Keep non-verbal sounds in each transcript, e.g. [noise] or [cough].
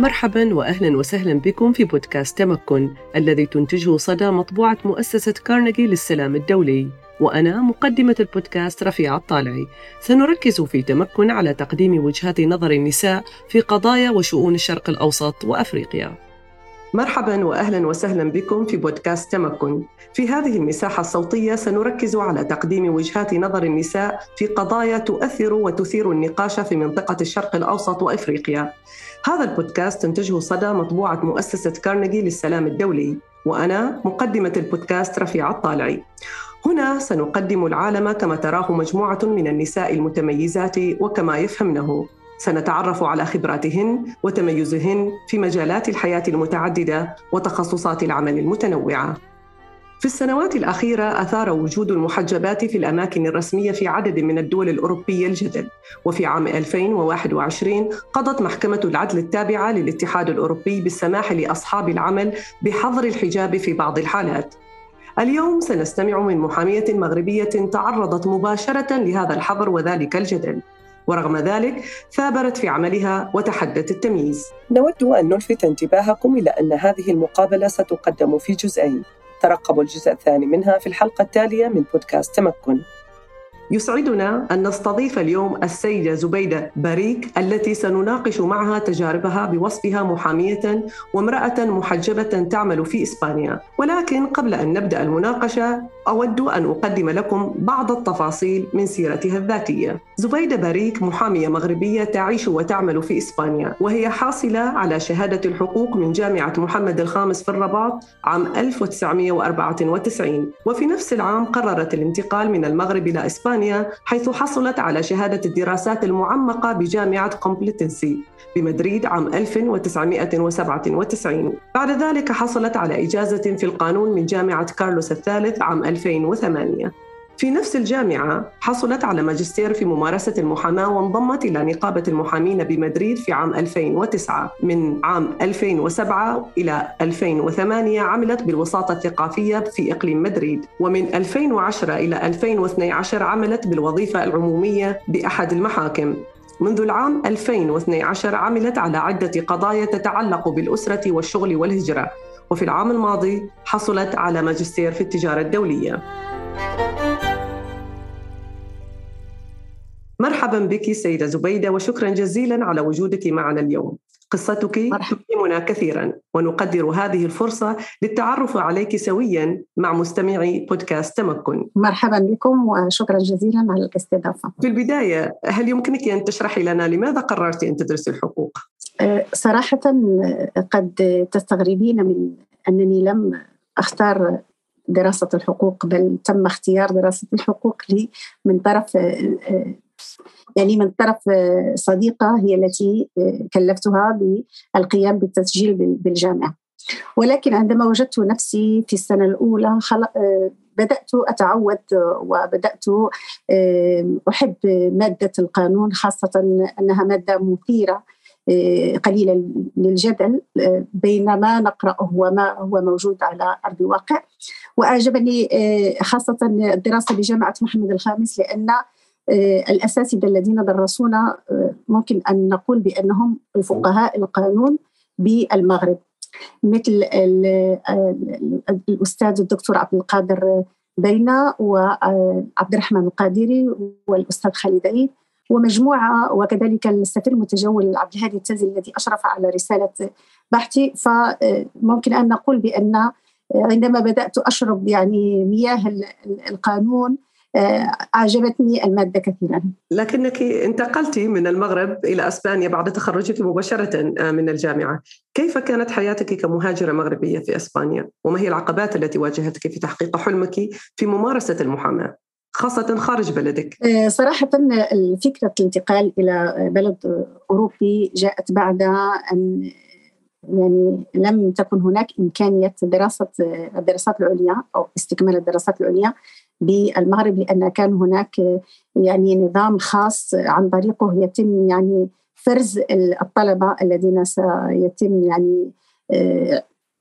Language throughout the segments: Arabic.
مرحبا واهلا وسهلا بكم في بودكاست تمكن الذي تنتجه صدى مطبوعة مؤسسة كارنيجي للسلام الدولي وأنا مقدمة البودكاست رفيعة الطالعي سنركز في تمكن على تقديم وجهات نظر النساء في قضايا وشؤون الشرق الأوسط وأفريقيا مرحبا واهلا وسهلا بكم في بودكاست تمكن. في هذه المساحة الصوتية سنركز على تقديم وجهات نظر النساء في قضايا تؤثر وتثير النقاش في منطقة الشرق الأوسط وأفريقيا. هذا البودكاست تنتجه صدى مطبوعة مؤسسة كارنيجي للسلام الدولي وأنا مقدمة البودكاست رفيعة الطالعي. هنا سنقدم العالم كما تراه مجموعة من النساء المتميزات وكما يفهمنه سنتعرف على خبراتهن وتميزهن في مجالات الحياة المتعددة وتخصصات العمل المتنوعة في السنوات الأخيرة أثار وجود المحجبات في الأماكن الرسمية في عدد من الدول الأوروبية الجدل. وفي عام 2021 قضت محكمة العدل التابعة للاتحاد الأوروبي بالسماح لأصحاب العمل بحظر الحجاب في بعض الحالات. اليوم سنستمع من محامية مغربية تعرضت مباشرة لهذا الحظر وذلك الجدل. ورغم ذلك ثابرت في عملها وتحدت التمييز. نود أن نلفت انتباهكم إلى أن هذه المقابلة ستقدم في جزئين. ترقبوا الجزء الثاني منها في الحلقة التالية من بودكاست تمكن. يسعدنا أن نستضيف اليوم السيدة زبيدة باريك التي سنناقش معها تجاربها بوصفها محامية وامرأة محجبة تعمل في إسبانيا. ولكن قبل أن نبدأ المناقشة أود أن أقدم لكم بعض التفاصيل من سيرتها الذاتية. زبيدة باريك محامية مغربية تعيش وتعمل في إسبانيا وهي حاصلة على شهادة الحقوق من جامعة محمد الخامس في الرباط عام 1994 وفي نفس العام قررت الانتقال من المغرب إلى إسبانيا. بريطانيا حيث حصلت على شهادة الدراسات المعمقة بجامعة كومبلتنسي بمدريد عام 1997 بعد ذلك حصلت على إجازة في القانون من جامعة كارلوس الثالث عام 2008 في نفس الجامعة حصلت على ماجستير في ممارسة المحاماة وانضمت إلى نقابة المحامين بمدريد في عام 2009 من عام 2007 إلى 2008 عملت بالوساطة الثقافية في إقليم مدريد. ومن 2010 إلى 2012 عملت بالوظيفة العمومية بأحد المحاكم. منذ العام 2012 عملت على عدة قضايا تتعلق بالأسرة والشغل والهجرة. وفي العام الماضي حصلت على ماجستير في التجارة الدولية. مرحبا بك سيدة زبيدة وشكرا جزيلا على وجودك معنا اليوم. قصتك تهمنا كثيرا ونقدر هذه الفرصة للتعرف عليك سويا مع مستمعي بودكاست تمكن. مرحبا بكم وشكرا جزيلا على الاستضافة. في البداية هل يمكنك أن تشرحي لنا لماذا قررت أن تدرسي الحقوق؟ أه، صراحة قد تستغربين من أنني لم أختار دراسة الحقوق بل تم اختيار دراسة الحقوق لي من طرف أه، يعني من طرف آه، صديقة هي التي آه، كلفتها بالقيام بالتسجيل بالجامعة. ولكن عندما وجدت نفسي في السنة الأولى آه، بدأت أتعود وبدأت أحب مادة القانون خاصة أنها مادة مثيرة قليلة للجدل بين ما نقرأه وما هو موجود على أرض الواقع. وأعجبني خاصة الدراسة بجامعة محمد الخامس لأن الأساتذة الذين درسونا آه، ممكن أن نقول بأنهم الفقهاء القانون بالمغرب مثل الأستاذ الدكتور عبد القادر بينا وعبد الرحمن القادري والأستاذ خالد عيد ومجموعة وكذلك السفير المتجول عبد الهادي التازي الذي أشرف على رسالة بحثي. فممكن أن نقول بأن عندما بدأت أشرب يعني مياه القانون آه، أعجبتني المادة كثيرا لكنك انتقلت من المغرب إلى أسبانيا بعد تخرجك مباشرة آه، من الجامعة كيف كانت حياتك كمهاجرة مغربية في أسبانيا؟ وما هي العقبات التي واجهتك في تحقيق حلمك في ممارسة المحاماة؟ خاصة خارج بلدك آه، صراحة فكرة الانتقال إلى بلد أوروبي جاءت بعد أن يعني لم تكن هناك إمكانية دراسة الدراسات العليا أو استكمال الدراسات العليا بالمغرب لأن كان هناك يعني نظام خاص عن طريقه يتم يعني فرز الطلبة الذين سيتم يعني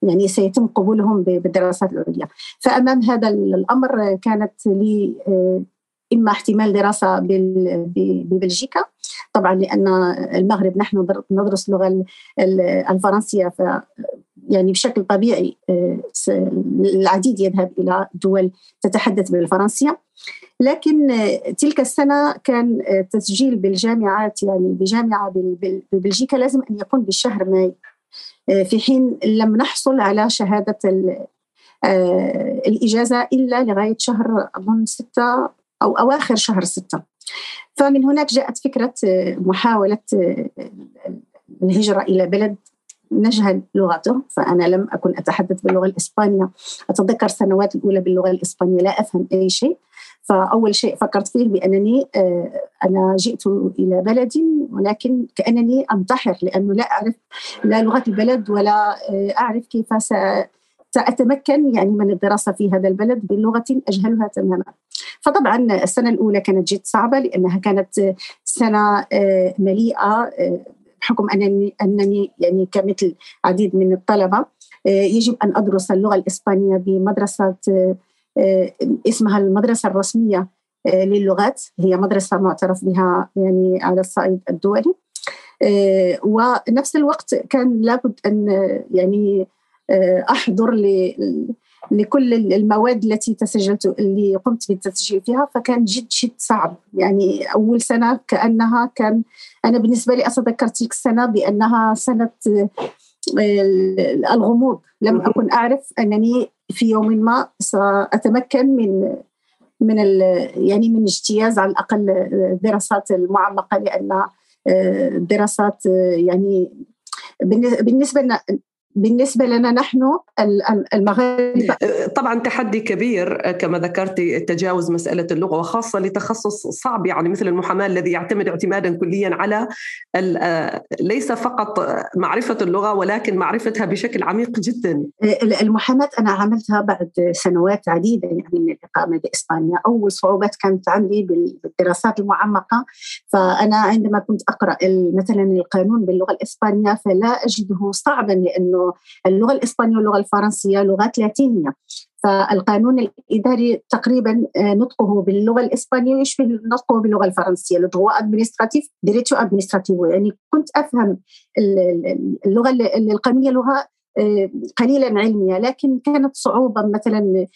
يعني سيتم قبولهم بالدراسات العليا. فأمام هذا الأمر كانت لي إما احتمال دراسة ببلجيكا. طبعا لأن المغرب نحن ندرس اللغة الفرنسية ف يعني بشكل طبيعي العديد يذهب إلى دول تتحدث بالفرنسية. لكن تلك السنة كان تسجيل بالجامعات يعني بجامعة ببلجيكا لازم أن يكون بالشهر ماي. في حين لم نحصل على شهادة الإجازة إلا لغاية شهر اظن ستة أو أواخر شهر ستة. فمن هناك جاءت فكرة محاولة الهجرة إلى بلد نجهل لغته فأنا لم أكن أتحدث باللغة الإسبانية. أتذكر السنوات الأولى باللغة الإسبانية لا أفهم أي شيء. فأول شيء فكرت فيه بأنني آه، أنا جئت إلى بلد ولكن كأنني أنتحر لأنه لا أعرف لا لغة البلد ولا آه، أعرف كيف سأتمكن يعني من الدراسة في هذا البلد بلغة أجهلها تماما. فطبعا السنة الأولى كانت جد صعبة لأنها كانت سنة آه، مليئة بحكم انني أنني يعني كمثل عديد من الطلبة آه، يجب أن أدرس اللغة الإسبانية بمدرسة آه، اسمها المدرسة الرسمية آه، للغات. هي مدرسة معترف بها يعني على الصعيد الدولي. ونفس الوقت كان لابد أن يعني أحضر لكل المواد التي تسجلت اللي قمت بالتسجيل فيها فكان جد جد صعب. يعني أول سنة كأنها كان أنا بالنسبة لي اتذكر تلك السنة بأنها سنة الغموض. لم أكن أعرف أنني في يوم ما سأتمكن من من يعني من اجتياز على الأقل الدراسات المعمقة لأن الدراسات يعني بالنسبة لنا بالنسبة لنا نحن المغاربة. طبعا تحدي كبير كما ذكرتي تجاوز مسألة اللغة وخاصة لتخصص صعب يعني مثل المحاماة الذي يعتمد اعتمادا كليا على ليس فقط معرفة اللغة ولكن معرفتها بشكل عميق جدا. المحاماة أنا عملتها بعد سنوات عديدة يعني من الإقامة بإسبانيا أول صعوبات كانت عندي بالدراسات المعمقة. فأنا عندما كنت أقرأ مثلا القانون باللغة الإسبانية فلا أجده صعبا لأنه اللغة الإسبانية واللغة الفرنسية لغات لاتينية. فالقانون الإداري تقريبا آه، نطقه باللغة الإسبانية يشبه نطقه باللغة الفرنسية. le administratif derecho administrativo يعني كنت أفهم اللغة القانونيه لغه آه، قليلا علمية. لكن كانت صعوبة مثلا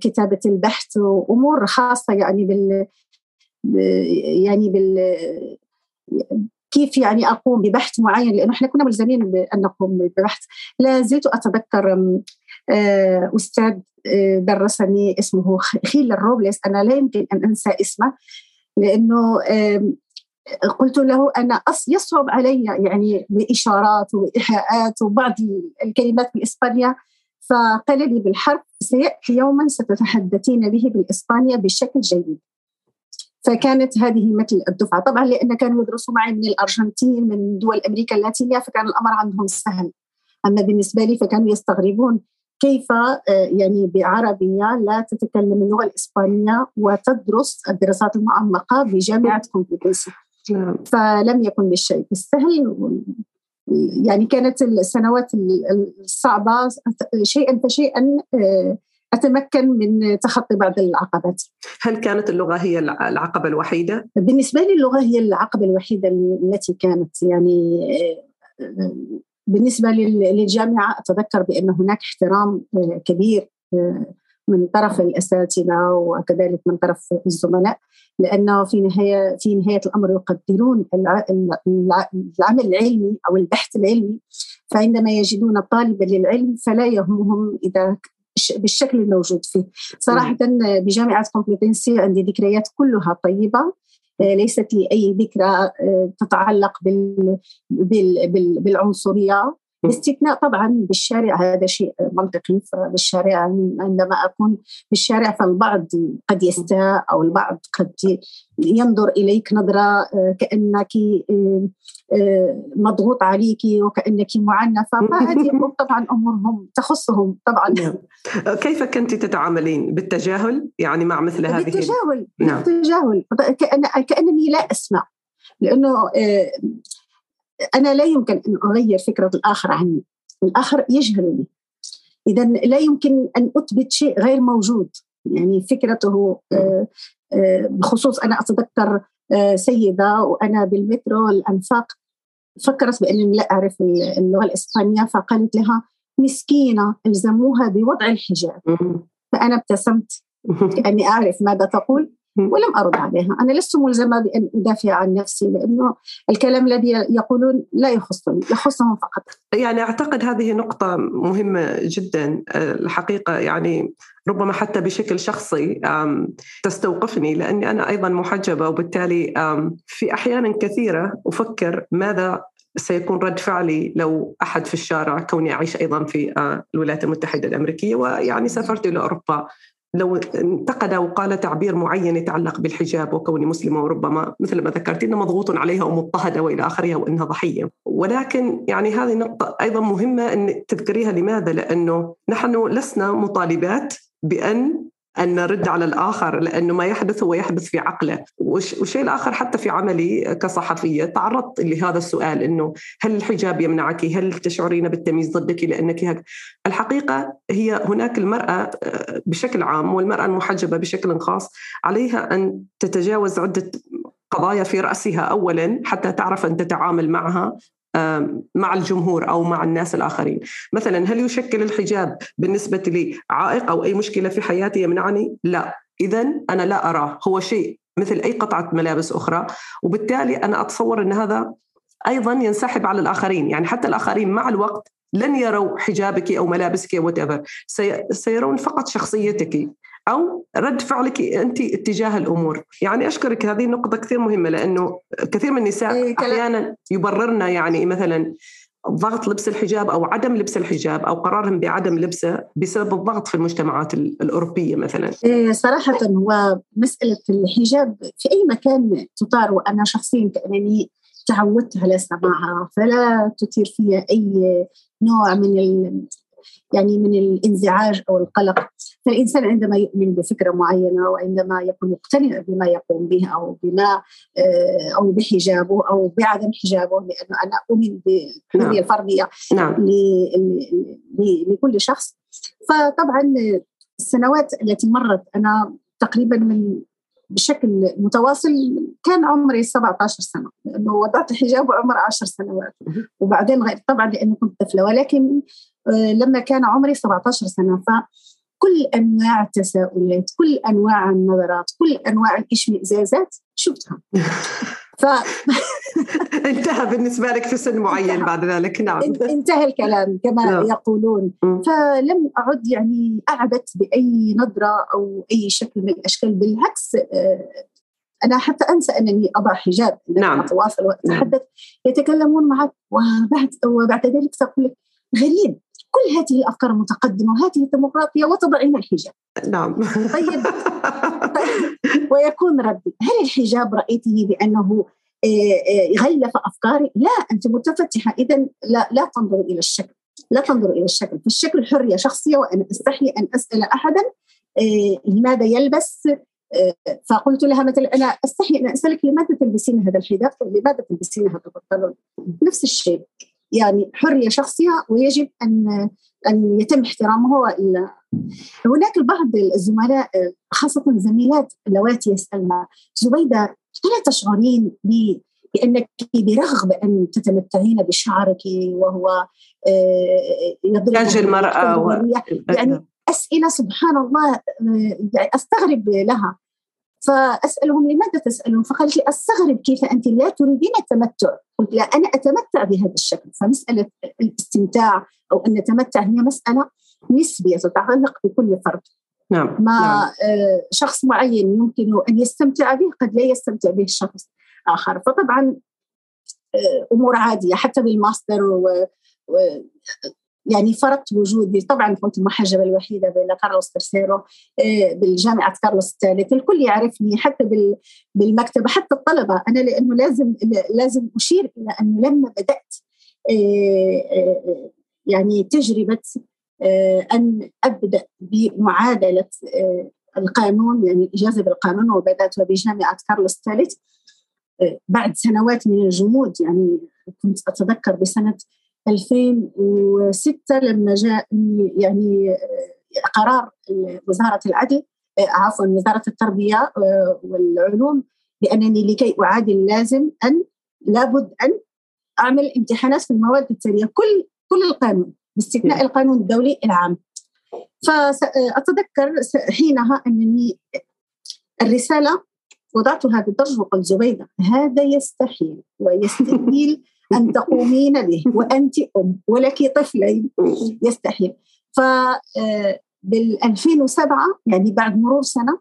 كتابة البحث وأمور خاصة يعني بال يعني بال كيف يعني أقوم ببحث معين؟ لأنه إحنا كنا ملزمين بان نقوم ببحث. لا زلت أتذكر آه، أستاذ آه، درسني اسمه خيل الروبلس أنا لا يمكن أن أنسى اسمه لأنه قلت له أنا يصعب علي يعني بإشارات وإيحاءات وبعض الكلمات بالاسبانيا فقال لي بالحرف سيأتي يوما ستتحدثين به بالاسبانيا بشكل جيد. فكانت هذه مثل الدفعة. طبعا لأن كانوا يدرسوا معي من الأرجنتين من دول أمريكا اللاتينية فكان الأمر عندهم سهل. أما بالنسبة لي فكانوا يستغربون كيف آه، يعني بعربية لا تتكلم اللغة الإسبانية وتدرس الدراسات المعمقة بجامعة كومبيتنسي نعم. فلم يكن بالشيء بالسهل يعني كانت السنوات الصعبة شيئا فشيئا آه، أتمكن من تخطي بعض العقبات هل كانت اللغة هي العقبة الوحيدة؟ بالنسبة لي اللغة هي العقبة الوحيدة التي كانت يعني بالنسبة للجامعة أتذكر بأن هناك احترام كبير من طرف الأساتذة وكذلك من طرف الزملاء لأنه في نهاية في نهاية الأمر يقدرون العمل العلمي أو البحث العلمي فعندما يجدون طالبا للعلم فلا يهمهم إذا بالشكل الموجود فيه. صراحة بجامعة كومبليتنسي عندي ذكريات كلها طيبة. آه، ليست لي أي ذكرى آه، تتعلق بالعنصرية. باستثناء طبعا بالشارع هذا شيء منطقي. فبالشارع عندما أكون بالشارع فالبعض قد يستاء أو البعض قد ينظر إليك نظرة آه، كأنك آه، آه، مضغوط عليك وكأنك معنفة. فهذه طبعا أمورهم تخصهم طبعا. نعم. كيف كنت تتعاملين؟ بالتجاهل؟ يعني مع مثل هذه بالتجاهل نعم. بالتجاهل. كأن كأنني لا أسمع. لأنه أنا لا يمكن أن أغير فكرة الآخر عني. الآخر يجهلني. إذا لا يمكن أن أثبت شيء غير موجود. يعني فكرته آه، آه، بخصوص أنا أتذكر سيدة وأنا بالمترو الأنفاق فكرت بأنني لا أعرف اللغة الإسبانية فقالت لها مسكينة الزموها بوضع الحجاب. فأنا ابتسمت. [laughs] كأني أعرف ماذا تقول. ولم أرد عليها. أنا لست ملزمة بأن أدافع عن نفسي لأنه الكلام الذي يقولون لا يخصني يخصهم فقط. يعني أعتقد هذه نقطة مهمة جدا. الحقيقة يعني ربما حتى بشكل شخصي تستوقفني لأني أنا أيضا محجبة وبالتالي في أحيان كثيرة أفكر ماذا سيكون رد فعلي لو أحد في الشارع كوني أعيش أيضا في الولايات المتحدة الأمريكية ويعني سافرت إلى أوروبا. لو انتقد وقال تعبير معين يتعلق بالحجاب وكوني مسلمة وربما مثل ما ذكرت إنه مضغوط عليها ومضطهدة وإلى اخره وإنها ضحية، ولكن يعني هذه نقطة أيضا مهمة إن تذكريها لماذا؟ لأنه نحن لسنا مطالبات بأن أن نرد على الآخر لأنه ما يحدث هو يحدث في عقله. والشيء الآخر حتى في عملي كصحفية تعرضت لهذا السؤال أنه هل الحجاب يمنعك؟ هل تشعرين بالتمييز ضدك لأنك هك؟ الحقيقة هي هناك المرأة آه، بشكل عام والمرأة المحجبة بشكل خاص عليها أن تتجاوز عدة قضايا في رأسها أولا حتى تعرف أن تتعامل معها. مع الجمهور أو مع الناس الآخرين، مثلا هل يشكل الحجاب بالنسبة لي عائق أو أي مشكلة في حياتي يمنعني؟ لا، اذا أنا لا أراه، هو شيء مثل أي قطعة ملابس أخرى، وبالتالي أنا أتصور أن هذا أيضا ينسحب على الآخرين، يعني حتى الآخرين مع الوقت لن يروا حجابك أو ملابسك أو سيرون فقط شخصيتك. أو رد فعلك أنت اتجاه الأمور يعني أشكرك هذه النقطه كثير مهمة لأنه كثير من النساء إيه، أحيانا يبررن يعني مثلا ضغط لبس الحجاب أو عدم لبس الحجاب أو قرارهم بعدم لبسه بسبب الضغط في المجتمعات الأوروبية مثلا. إيه، صراحة هو مسألة الحجاب في أي مكان تطار وأنا شخصيا كأنني تعودت على سماعها فلا تثير فيها أي نوع من يعني من الانزعاج أو القلق فالإنسان عندما يؤمن بفكرة معينة وعندما يكون مقتنع بما يقوم به أو بما آه، أو بحجابه أو بعدم حجابه لأنه أنا أؤمن بالحريه نعم. الفرديه نعم. لكل شخص فطبعا السنوات التي مرت أنا تقريبا من بشكل متواصل كان عمري 17 سنة لأنه وضعت حجاب وعمر 10 سنوات. وبعدين غير طبعا لأنه كنت طفلة ولكن آه، لما كان عمري 17 سنة فكل أنواع التساؤلات كل أنواع النظرات كل أنواع الإشمئزازات شفتها. [laughs] ف... [laughs] انتهى بالنسبة لك في سن معين انتهى. بعد ذلك نعم انتهى الكلام كما نعم. يقولون فلم أعد يعني أعبت بأي نظرة أو أي شكل من الأشكال بالعكس آه، أنا حتى أنسى أنني أضع حجاب نعم أتواصل وأتحدث. يتكلمون معك وبعد وبعد ذلك تقول لك غريب كل هذه الأفكار المتقدمه وهذه الديمقراطية وتضعين الحجاب. نعم. طيب [laughs] ويكون ردي هل الحجاب رأيته بأنه آه، آه، غلف أفكاري؟ لا أنت متفتحة إذا لا لا تنظر إلى الشكل لا تنظر إلى الشكل فالشكل حرية شخصية وأنا أستحي أن أسأل أحدا آه، لماذا يلبس فقلت لها مثلا أنا أستحي أن أسألك لماذا تلبسين هذا الحجاب؟ لماذا تلبسين هذا البنطلون؟ نفس الشيء يعني حرية شخصية ويجب أن أن يتم احترامه. والا هناك البعض الزملاء خاصة الزميلات اللواتي يسالن زبيدة الا تشعرين بأنك برغم أن تتمتعين بشعرك وهو آه، يضرب تاج المرأة و... يعني أسئلة سبحان الله آه، يعني أستغرب لها. فأسألهم لماذا تسألون؟ فقالت لي أستغرب كيف أنت لا تريدين التمتع؟ قلت لا أنا أتمتع بهذا الشكل فمسألة الاستمتاع أو أن نتمتع هي مسألة نسبية تتعلق بكل فرد نعم ما نعم. آه، شخص معين يمكن أن يستمتع به قد لا يستمتع به شخص آخر فطبعا آه، أمور عادية حتى بالماستر و يعني فرضت وجودي طبعا كنت المحجبة الوحيدة بين كارلوس ترسيرو آه، بالجامعة كارلوس الثالث الكل يعرفني حتى بالمكتبة حتى الطلبة. أنا لأنه لازم لازم أشير إلى أنه لما بدأت آه، آه، يعني تجربة أن أبدأ بمعادلة القانون يعني الاجازه بالقانون وبدأتها بجامعة كارلوس الثالث بعد سنوات من الجمود. يعني كنت أتذكر بسنه 2006 لما جاء يعني قرار وزارة العدل عفوا وزارة التربية والعلوم بأنني لكي أعادل لازم أن لابد أن أعمل امتحانات في المواد التالية كل كل القانون باستثناء القانون الدولي العام. فأتذكر حينها أنني الرسالة وضعتها بالدرج وقلت زبيدة هذا يستحيل ويستحيل أن تقومين به [laughs] وأنت أم ولك طفلين. يستحيل. ف بال 2007 يعني بعد مرور سنة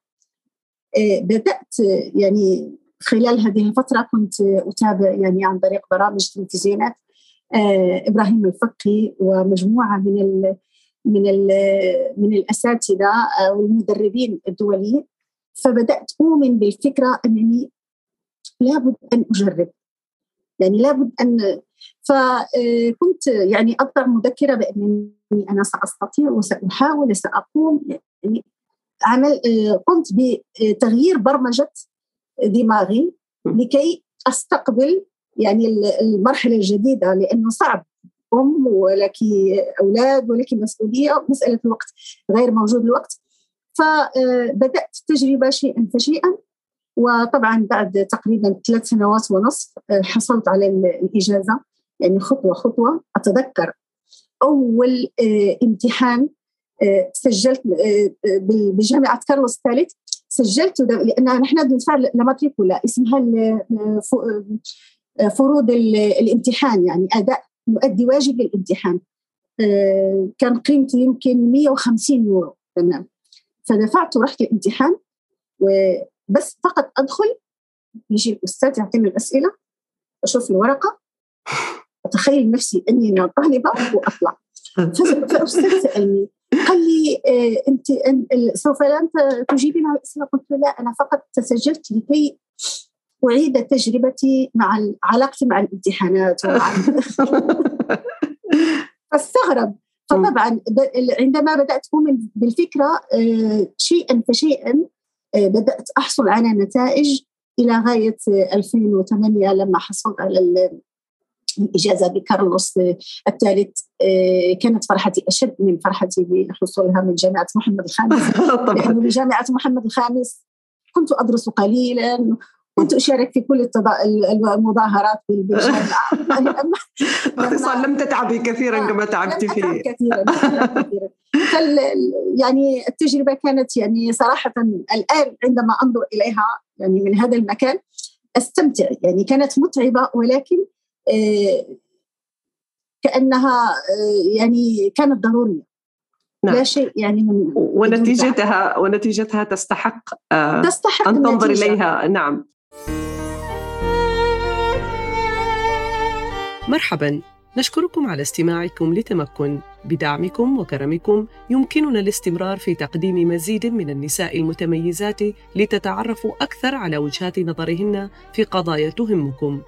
بدأت يعني خلال هذه الفترة كنت أتابع يعني عن طريق برامج تلفزيونات إبراهيم الفقي ومجموعة من ال من من الأساتذة والمدربين الدوليين. فبدأت أؤمن بالفكرة أنني لابد أن أجرب. يعني لابد أن فكنت يعني اصدر مذكرة بأنني أنا سأستطيع وسأحاول سأقوم يعني عمل قمت بتغيير برمجة دماغي لكي أستقبل يعني المرحلة الجديدة لأنه صعب. أم ولك أولاد ولك مسؤولية مسألة الوقت غير موجود الوقت. فبدات التجربة شيئا فشيئا. وطبعا بعد تقريبا ثلاث سنوات ونصف حصلت على الإجازة. يعني خطوة خطوة. أتذكر أول امتحان سجلت بجامعة كارلوس الثالث. سجلت لأن نحن ندفع لماتريكولا. اسمها فروض الامتحان يعني أداء نؤدي واجب الامتحان آه، كان قيمته يمكن 150 يورو. تمام. فدفعت ورحت الامتحان وبس فقط أدخل يجي الأستاذ يعطيني الأسئلة أشوف الورقة أتخيل نفسي أني أنا طالبة وأطلع. فالاستاذ سألني قال لي آه، أنت سوف لا تجيبين على الأسئلة؟ قلت له لا أنا فقط تسجلت لكي أعيد تجربتي مع علاقتي مع الامتحانات ومع [laughs] فاستغرب. فطبعا عندما بدأت أؤمن بالفكرة آه، شيئا فشيئا بدأت أحصل على نتائج إلى غاية 2008 لما حصلت على الإجازة بكارلوس الثالث. آه، كانت فرحتي أشد من فرحتي بحصولها من جامعة محمد الخامس. [laughs] لأنه بجامعة محمد الخامس كنت أدرس قليلا كنت أشارك في كل المظاهرات بالجامعة باختصار لم تتعبي كثيرا كما تعبت فيه كثيرا [laughs] يعني التجربة كانت يعني صراحة الآن عندما أنظر إليها يعني من هذا المكان أستمتع. يعني كانت متعبة ولكن آه، كأنها آه، يعني كانت ضرورية. نعم. لا شيء يعني من ونتيجتها ونتيجتها تستحق, آه، تستحق أن تنظر إليها. نعم. مرحبا. نشكركم على استماعكم لتمكن بدعمكم وكرمكم يمكننا الاستمرار في تقديم مزيد من النساء المتميزات لتتعرفوا أكثر على وجهات نظرهن في قضايا تهمكم.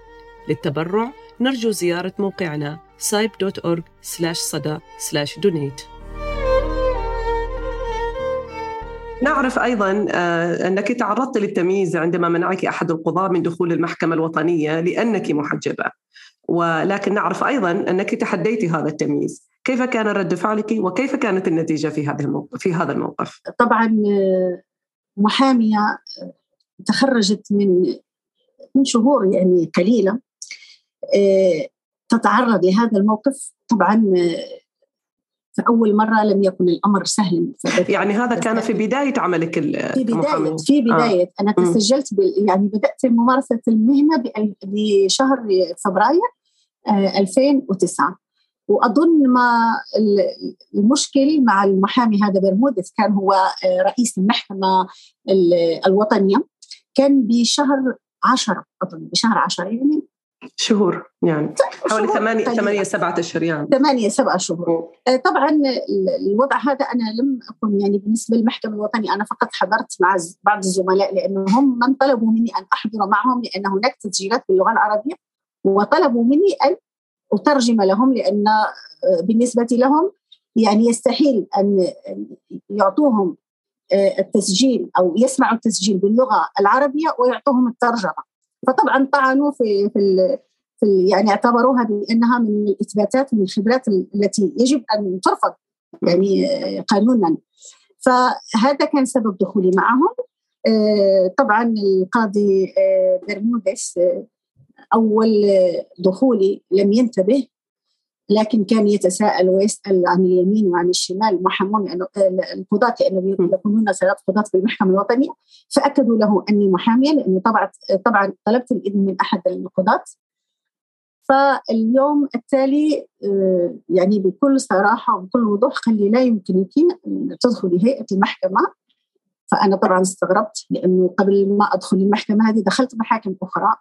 للتبرع نرجو زيارة موقعنا sip.org/sada/donate نعرف أيضا آه، أنك تعرضت للتمييز عندما منعك أحد القضاة من دخول المحكمة الوطنية لأنك محجبة. ولكن نعرف أيضا أنك تحديت هذا التمييز. كيف كان رد فعلك؟ وكيف كانت النتيجة في هذا الموقف في هذا الموقف؟ طبعا آه، محامية آه، تخرجت من من شهور يعني قليلة تتعرض لهذا الموقف. طبعا فأول مرة لم يكن الأمر سهلا يعني هذا كان في بداية عملك في بداية في بداية. آه. أنا تسجلت يعني بدأت ممارسة المهنة بشهر فبراير 2009 آه، وأظن ما المشكل مع المحامي هذا برمودس كان هو آه، رئيس المحكمة الوطنية. كان بشهر 10 أظن بشهر 10 يعني. شهور يعني حوالي ثمانية ثمانية سبعة أشهر يعني. ثمانية سبعة شهور. آه، طبعا الوضع هذا أنا لم أكن يعني بالنسبة للمحكمة الوطنية أنا فقط حضرت مع بعض الزملاء لأنهم من طلبوا مني أن أحضر معهم لأن هناك تسجيلات باللغة العربية وطلبوا مني أن أترجم لهم لأن آه، بالنسبة لهم يعني يستحيل أن يعطوهم آه، التسجيل أو يسمعوا التسجيل باللغة العربية ويعطوهم الترجمة. فطبعا طعنوا في في, في يعني اعتبروها بأنها من الإثباتات من الخبرات التي يجب أن ترفض يعني قانونا. فهذا كان سبب دخولي معهم. طبعا القاضي برمودس أول دخولي لم ينتبه. لكن كان يتساءل ويسأل عن اليمين وعن الشمال محمون لأنه القضاة لأنه يكونون ثلاث قضاة في المحكمة الوطنية. فأكدوا له أني محامية لأنه طبعا طبعا طلبت الإذن من أحد القضاة. فاليوم التالي آه، يعني بكل صراحة وبكل وضوح قال لي لا يمكنك تدخلي هيئة المحكمة. فأنا طبعا استغربت لأنه قبل ما أدخل المحكمة هذه دخلت محاكم أخرى.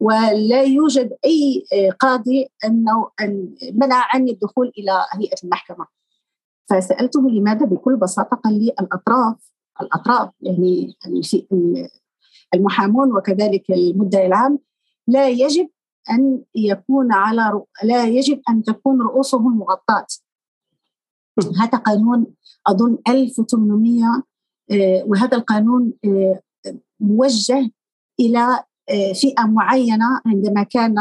ولا يوجد أي قاضي أنه أن منع عني الدخول إلى هيئة المحكمة. فسألته لماذا بكل بساطة؟ قال لي الأطراف الأطراف يعني المحامون وكذلك المدعي العام لا يجب أن يكون على لا يجب أن تكون رؤوسهم مغطاة. [laughs] هذا قانون أظن 1800 آه، وهذا القانون آه، موجه إلى آه، فئة معينة عندما كان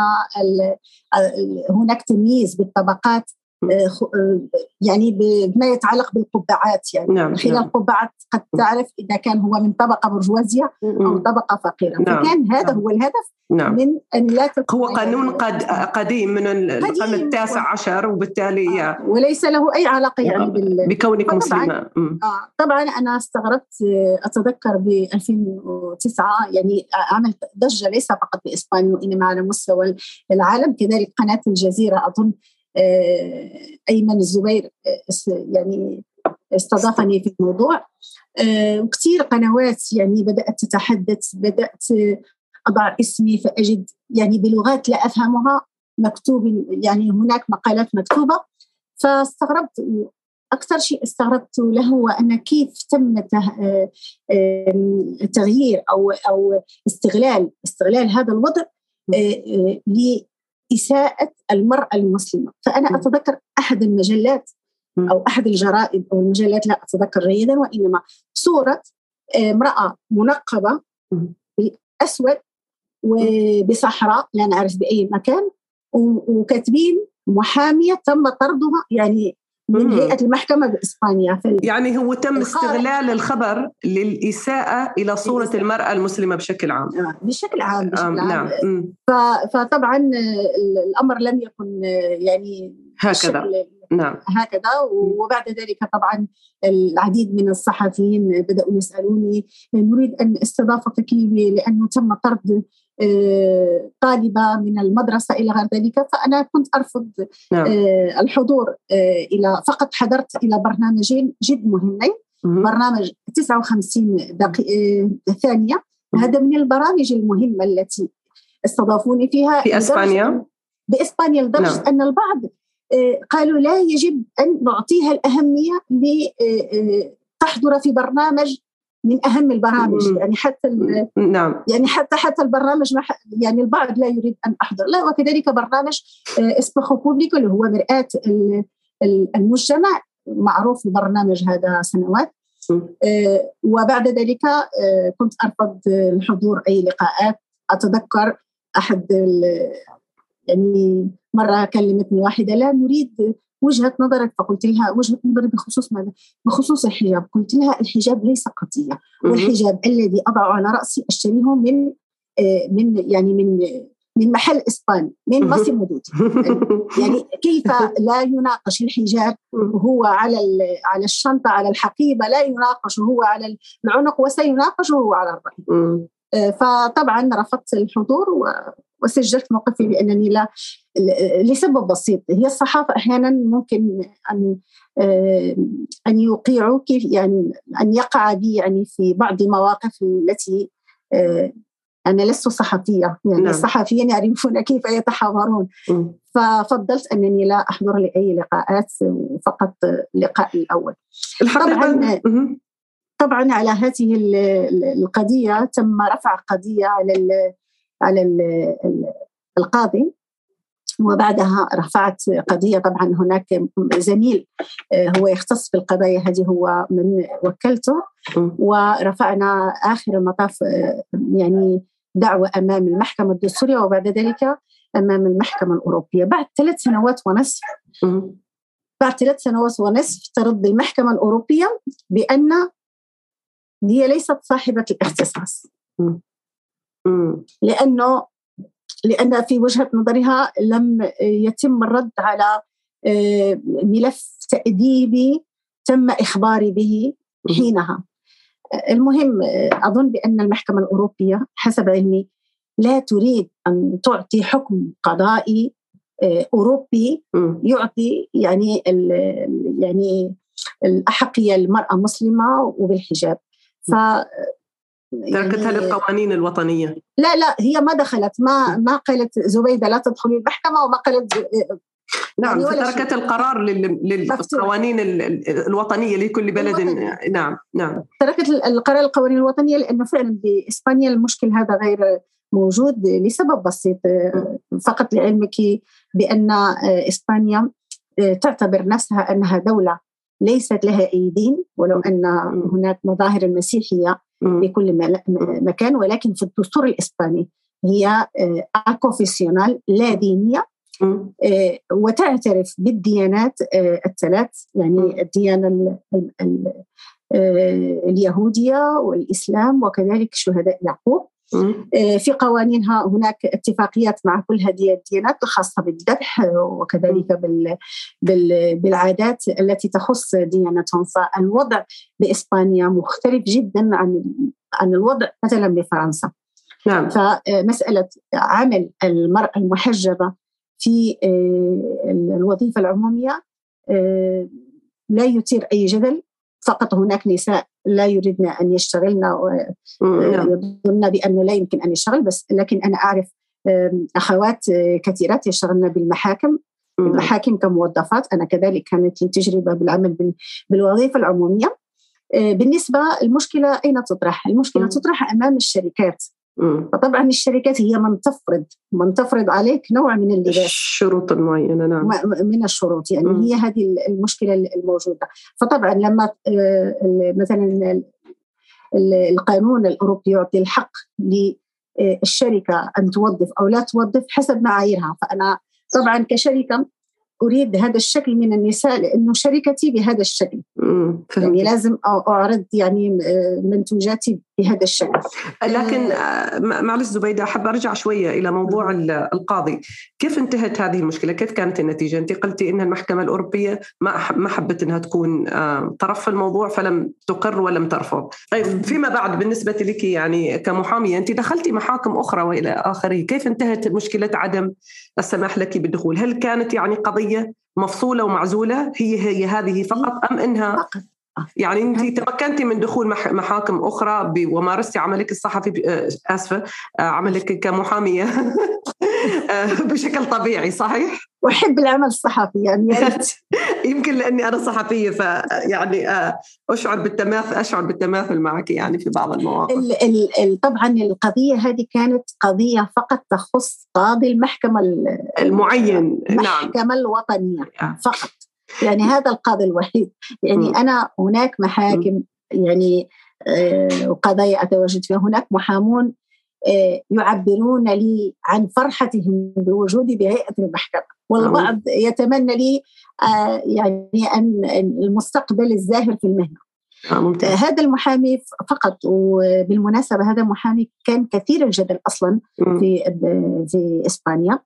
هناك تمييز بالطبقات آه، آه، يعني بما يتعلق بالقبعات يعني نعم خلال نعم. القبعات قد تعرف إذا كان هو من طبقة برجوازية أو طبقة فقيرة. نعم فكان هذا نعم. هو الهدف نعم. من أن لا تكون هو قانون قد قديم من القرن التاسع عشر وبالتالي آه وليس له أي علاقة يعني بال... بكونك مسلمة. آه طبعا أنا استغربت أتذكر ب 2009 يعني عملت ضجة ليس فقط بإسبانيا وإنما على مستوى العالم. كذلك قناة الجزيرة أظن آه، أيمن الزبير آه، يعني استضافني في الموضوع. آه، وكثير قنوات يعني بدأت تتحدث بدأت أضع اسمي فأجد يعني بلغات لا أفهمها مكتوب يعني هناك مقالات مكتوبة. فاستغربت أكثر شيء استغربت له هو أن كيف تم تغيير أو أو استغلال استغلال هذا الوضع إساءة المرأة المسلمة. فأنا أتذكر أحد المجلات أو أحد الجرائد أو المجلات لا أتذكر جيدا وإنما صورة آه، امرأة منقبة بأسود وبصحراء لا نعرف بأي مكان وكاتبين محامية تم طردها يعني من هيئة المحكمة بإسبانيا يعني هو تم استغلال الخبر للإساءة إلى صورة المرأة المسلمة بشكل عام. آه، بشكل عام بشكل عام. نعم. فطبعا الأمر لم يكن يعني هكذا. نعم. هكذا. وبعد ذلك طبعا العديد من الصحفيين بدأوا يسألوني نريد أن استضافتك لأنه تم طرد آه، طالبة من المدرسة إلى غير ذلك فأنا كنت أرفض نعم. آه، الحضور آه، إلى فقط حضرت إلى برنامجين جد مهمين برنامج 59 دقيقة ثانية هذا من البرامج المهمة التي استضافوني فيها في إسبانيا بإسبانيا لدرجة نعم. أن البعض قالوا لا يجب أن نعطيها الأهمية لتحضر في برنامج من أهم البرامج. يعني حتى نعم. يعني حتى حتى البرنامج ما يعني البعض لا يريد أن أحضر. لا وكذلك برنامج آه، اسبخو بوبليكو اللي هو مرآة المجتمع. معروف البرنامج هذا سنوات. آه، وبعد ذلك آه، كنت أرفض الحضور أي لقاءات. أتذكر أحد يعني مرة كلمتني واحدة لا نريد وجهة نظرك فقلت لها وجهة نظري بخصوص ماذا؟ بخصوص الحجاب. قلت لها الحجاب ليس قضية. والحجاب الذي اضعه على رأسي أشتريه من آه، من يعني من من محل إسباني من ماسيمو دوتي [laughs] يعني كيف لا يناقش الحجاب؟ وهو على على الشنطة على الحقيبة لا يناقش وهو على العنق وسيناقش وهو على الرأي. آه، فطبعا رفضت الحضور وسجلت موقفي بانني لا لسبب بسيط. هي الصحافة أحيانا ممكن أن آه، أن يوقعوا كيف يعني أن يقع بي يعني في بعض المواقف التي آه، أنا لست صحفية. يعني نعم. الصحفيين يعرفون كيف يتحاورون. ففضلت أنني لا أحضر لأي لقاءات فقط اللقاء الأول. طبعا طبعا على هذه القضية تم رفع قضية على على القاضي. وبعدها رفعت قضية. طبعا هناك زميل آه، هو يختص في القضايا هذه هو من وكلته. ورفعنا آخر المطاف آه، يعني دعوة أمام المحكمة الدستورية وبعد ذلك أمام المحكمة الأوروبية. بعد ثلاث سنوات ونصف بعد ثلاث سنوات ونصف ترد المحكمة الأوروبية بأن هي ليست صاحبة الاختصاص. لأنه لأن في وجهة نظرها لم يتم الرد على آه، ملف تأديبي تم إخباري به حينها. المهم أظن بأن المحكمة الأوروبية حسب علمي لا تريد أن تعطي حكم قضائي آه، أوروبي يعطي يعني يعني الأحقية للمرأة المسلمة وبالحجاب. ف تركتها يعني للقوانين الوطنية. لا لا هي ما دخلت ما ما قالت زبيدة لا تدخلي المحكمة وما قالت نعم يعني تركت القرار للقوانين الوطنية لكل بلد. نعم نعم. تركت القرار القوانين الوطنية لأنه فعلا بإسبانيا المشكل هذا غير موجود لسبب بسيط. فقط لعلمك بأن إسبانيا تعتبر نفسها أنها دولة ليست لها أي دين ولو أن هناك مظاهر المسيحية في كل مكان ولكن في الدستور الإسباني هي أكوفيسيونال لا دينية آه، وتعترف بالديانات آه، الثلاث يعني الديانة آه، اليهودية والإسلام وكذلك شهداء يعقوب. في قوانينها هناك اتفاقيات مع كل هذه الديانات الخاصة بالذبح وكذلك بالعادات التي تخص ديانتهم فالوضع بإسبانيا مختلف جدا عن عن الوضع مثلا بفرنسا. نعم. فمسألة عمل المرأة المحجبة في آه، الوظيفة العمومية آه، لا يثير أي جدل. فقط هناك نساء لا يريدن أن يشتغلن نعم. يظن بأنه لا يمكن أن يشتغل بس لكن أنا أعرف أخوات آه، كثيرات يشتغلن بالمحاكم المحاكم كموظفات أنا كذلك كانت لي تجربة بالعمل بالوظيفة العمومية بالنسبة المشكلة أين تطرح؟ المشكلة تطرح أمام الشركات فطبعا الشركات هي من تفرض من تفرض عليك نوع من اللباس. الشروط معينه نعم. من الشروط يعني مم. هي هذه المشكلة الموجودة. فطبعا لما آه، مثلا القانون الأوروبي يعطي الحق للشركه أن توظف أو لا توظف حسب معاييرها. فأنا طبعا كشركة أريد هذا الشكل من النساء لأنه شركتي بهذا الشكل. يعني لازم أعرض يعني آه، منتوجاتي بهذا الشكل لكن آه، آه، معلش زبيدة أحب أرجع شوية إلى موضوع القاضي. كيف انتهت هذه المشكلة؟ كيف كانت النتيجة؟ أنت قلتي إن المحكمة الأوروبية ما ما حبت إنها تكون طرف في الموضوع فلم تقر ولم ترفض. طيب فيما بعد بالنسبة لك يعني كمحامية أنت دخلتي محاكم أخرى وإلى آخره. كيف انتهت مشكلة عدم السماح لك بالدخول؟ هل كانت يعني قضية مفصولة ومعزولة؟ هي هي هذه فقط أم إنها فقط. يعني انت تمكنتي من دخول محاكم أخرى ومارستي عملك الصحفي آه، آسفة آه، عملك كمحامية. [laughs] آه، بشكل طبيعي صحيح؟ أحب العمل الصحفي يعني [laughs] يمكن لأني أنا صحفية فيعني أشعر بالتماثل أشعر بالتماثل معك يعني في بعض المواقف. ال ال طبعا القضية هذه كانت قضية فقط تخص قاضي المحكمة المعين نعم. المحكمة الوطنية فقط. يعني هذا القاضي الوحيد. يعني م. أنا هناك محاكم يعني آه، وقضايا أتواجد فيها. هناك محامون آه، يعبرون لي عن فرحتهم بوجودي بهيئة المحكمة. والبعض يتمنى لي آه، يعني أن المستقبل الزاهر في المهنة. ممتاز. هذا المحامي فقط وبالمناسبة هذا المحامي كان كثير الجدل أصلا في في إسبانيا.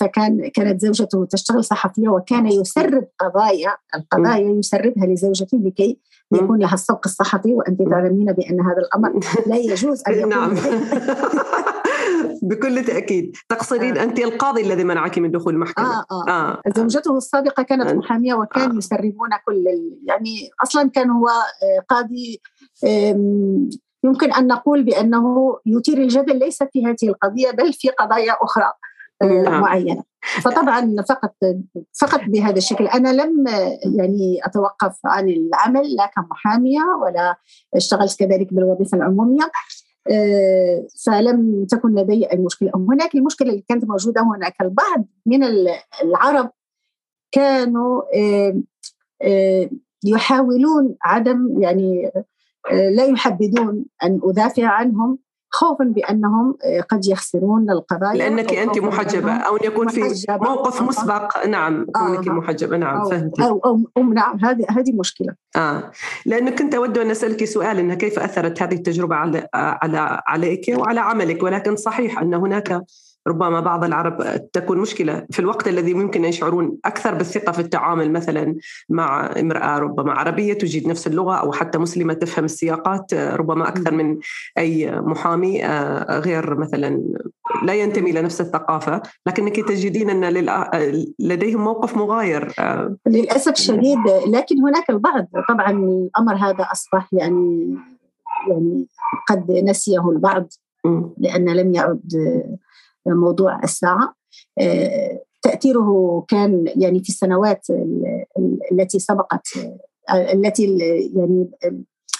فكان كانت زوجته تشتغل صحفية وكان يسرب قضايا القضايا يسربها لزوجته لكي يكون لها السبق الصحفي وأنت تعلمين بأن هذا الأمر [laughs] لا يجوز أن يكون نعم [laughs] بكل تأكيد تقصدين آه. أنت القاضي الذي منعك من دخول المحكمة آه آه. آه. زوجته السابقة كانت آه. محامية وكان آه. يسربون كل يعني أصلا كان هو آه، قاضي يمكن أن نقول بأنه يثير الجدل ليس في هذه القضية بل في قضايا أخرى نعم. معينة. فطبعا فقط فقط بهذا الشكل. أنا لم يعني أتوقف عن العمل لا كمحامية ولا اشتغلت كذلك بالوظيفة العمومية آه، فلم تكن لدي أي مشكلة. هناك المشكلة اللي كانت موجودة هناك. البعض من العرب كانوا آه، آه، يحاولون عدم يعني لا يحبذون أن أدافع عنهم خوفا بأنهم قد يخسرون القضايا لأنك أنت محجبة أو أن يكون في موقف مسبق. نعم كونك آه. محجبة. نعم أو فهمت أو, أو, أو نعم هذه هذه مشكلة. آه. لأنه كنت أود أن أسألك سؤال إنها كيف أثرت هذه التجربة على على عليك وعلى عملك؟ ولكن صحيح أن هناك ربما بعض العرب تكون مشكلة في الوقت الذي ممكن يشعرون أكثر بالثقة في التعامل مثلا مع امرأة ربما عربية تجيد نفس اللغة أو حتى مسلمة تفهم السياقات ربما أكثر من أي محامي آه، غير مثلا لا ينتمي إلى نفس الثقافة. لكنك تجدين أن لديهم موقف مغاير آه. للأسف الشديد لكن هناك البعض. طبعا الأمر هذا أصبح يعني يعني قد نسيه البعض لأن لم يعد موضوع الساعة. آه، تأثيره كان يعني في السنوات التي سبقت التي يعني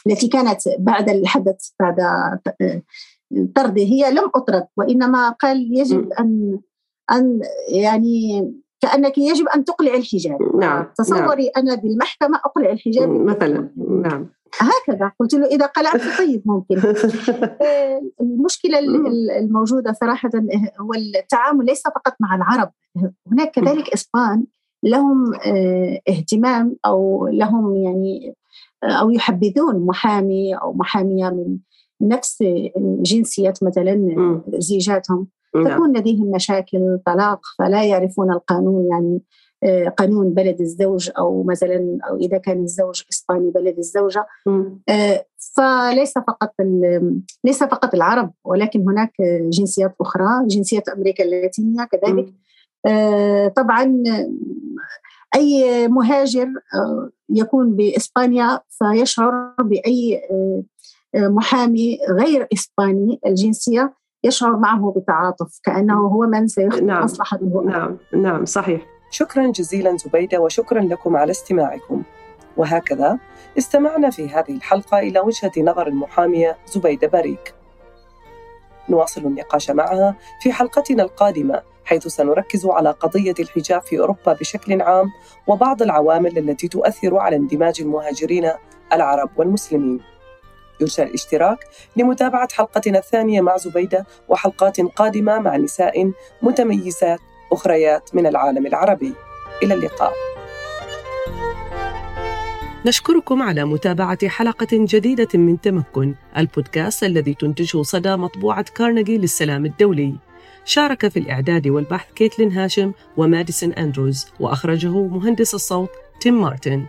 التي كانت بعد الحدث بعد طرده. هي لم أطرد وإنما قال يجب أن أن يعني كأنك يجب أن تقلع الحجاب. نعم تصوري نعم. أنا بالمحكمة أقلع الحجاب. مثلا نعم. هكذا. قلت له إذا قلعت [laughs] طيب ممكن. آه، المشكلة الموجودة صراحة هو التعامل ليس فقط مع العرب. هناك كذلك إسبان لهم آه، اهتمام أو لهم يعني آه، أو يحبذون محامي أو محامية من نفس جنسية مثلا زيجاتهم. نعم. تكون لديهم مشاكل طلاق فلا يعرفون القانون يعني قانون بلد الزوج أو مثلا أو إذا كان الزوج إسباني بلد الزوجة. آه، فليس فقط ليس فقط العرب ولكن هناك جنسيات أخرى جنسيه أمريكا اللاتينية كذلك. آه، طبعا أي مهاجر يكون بإسبانيا فيشعر بأي محامي غير إسباني الجنسية يشعر معه بتعاطف كأنه هو من سيخدم نعم. مصلحته نعم. نعم صحيح. شكرا جزيلا زبيدة وشكرا لكم على استماعكم. وهكذا استمعنا في هذه الحلقة إلى وجهة نظر المحامية زبيدة بريك. نواصل النقاش معها في حلقتنا القادمة حيث سنركز على قضية الحجاب في أوروبا بشكل عام وبعض العوامل التي تؤثر على اندماج المهاجرين العرب والمسلمين. يرجى الاشتراك لمتابعة حلقتنا الثانية مع زبيدة وحلقات قادمة مع نساء متميزات. أخريات من العالم العربي. إلى اللقاء. نشكركم على متابعة حلقة جديدة من تمكن البودكاست الذي تنتجه صدى مطبوعة كارنيجي للسلام الدولي. شارك في الإعداد والبحث كيتلين هاشم وماديسون أندروز وأخرجه مهندس الصوت تيم مارتن.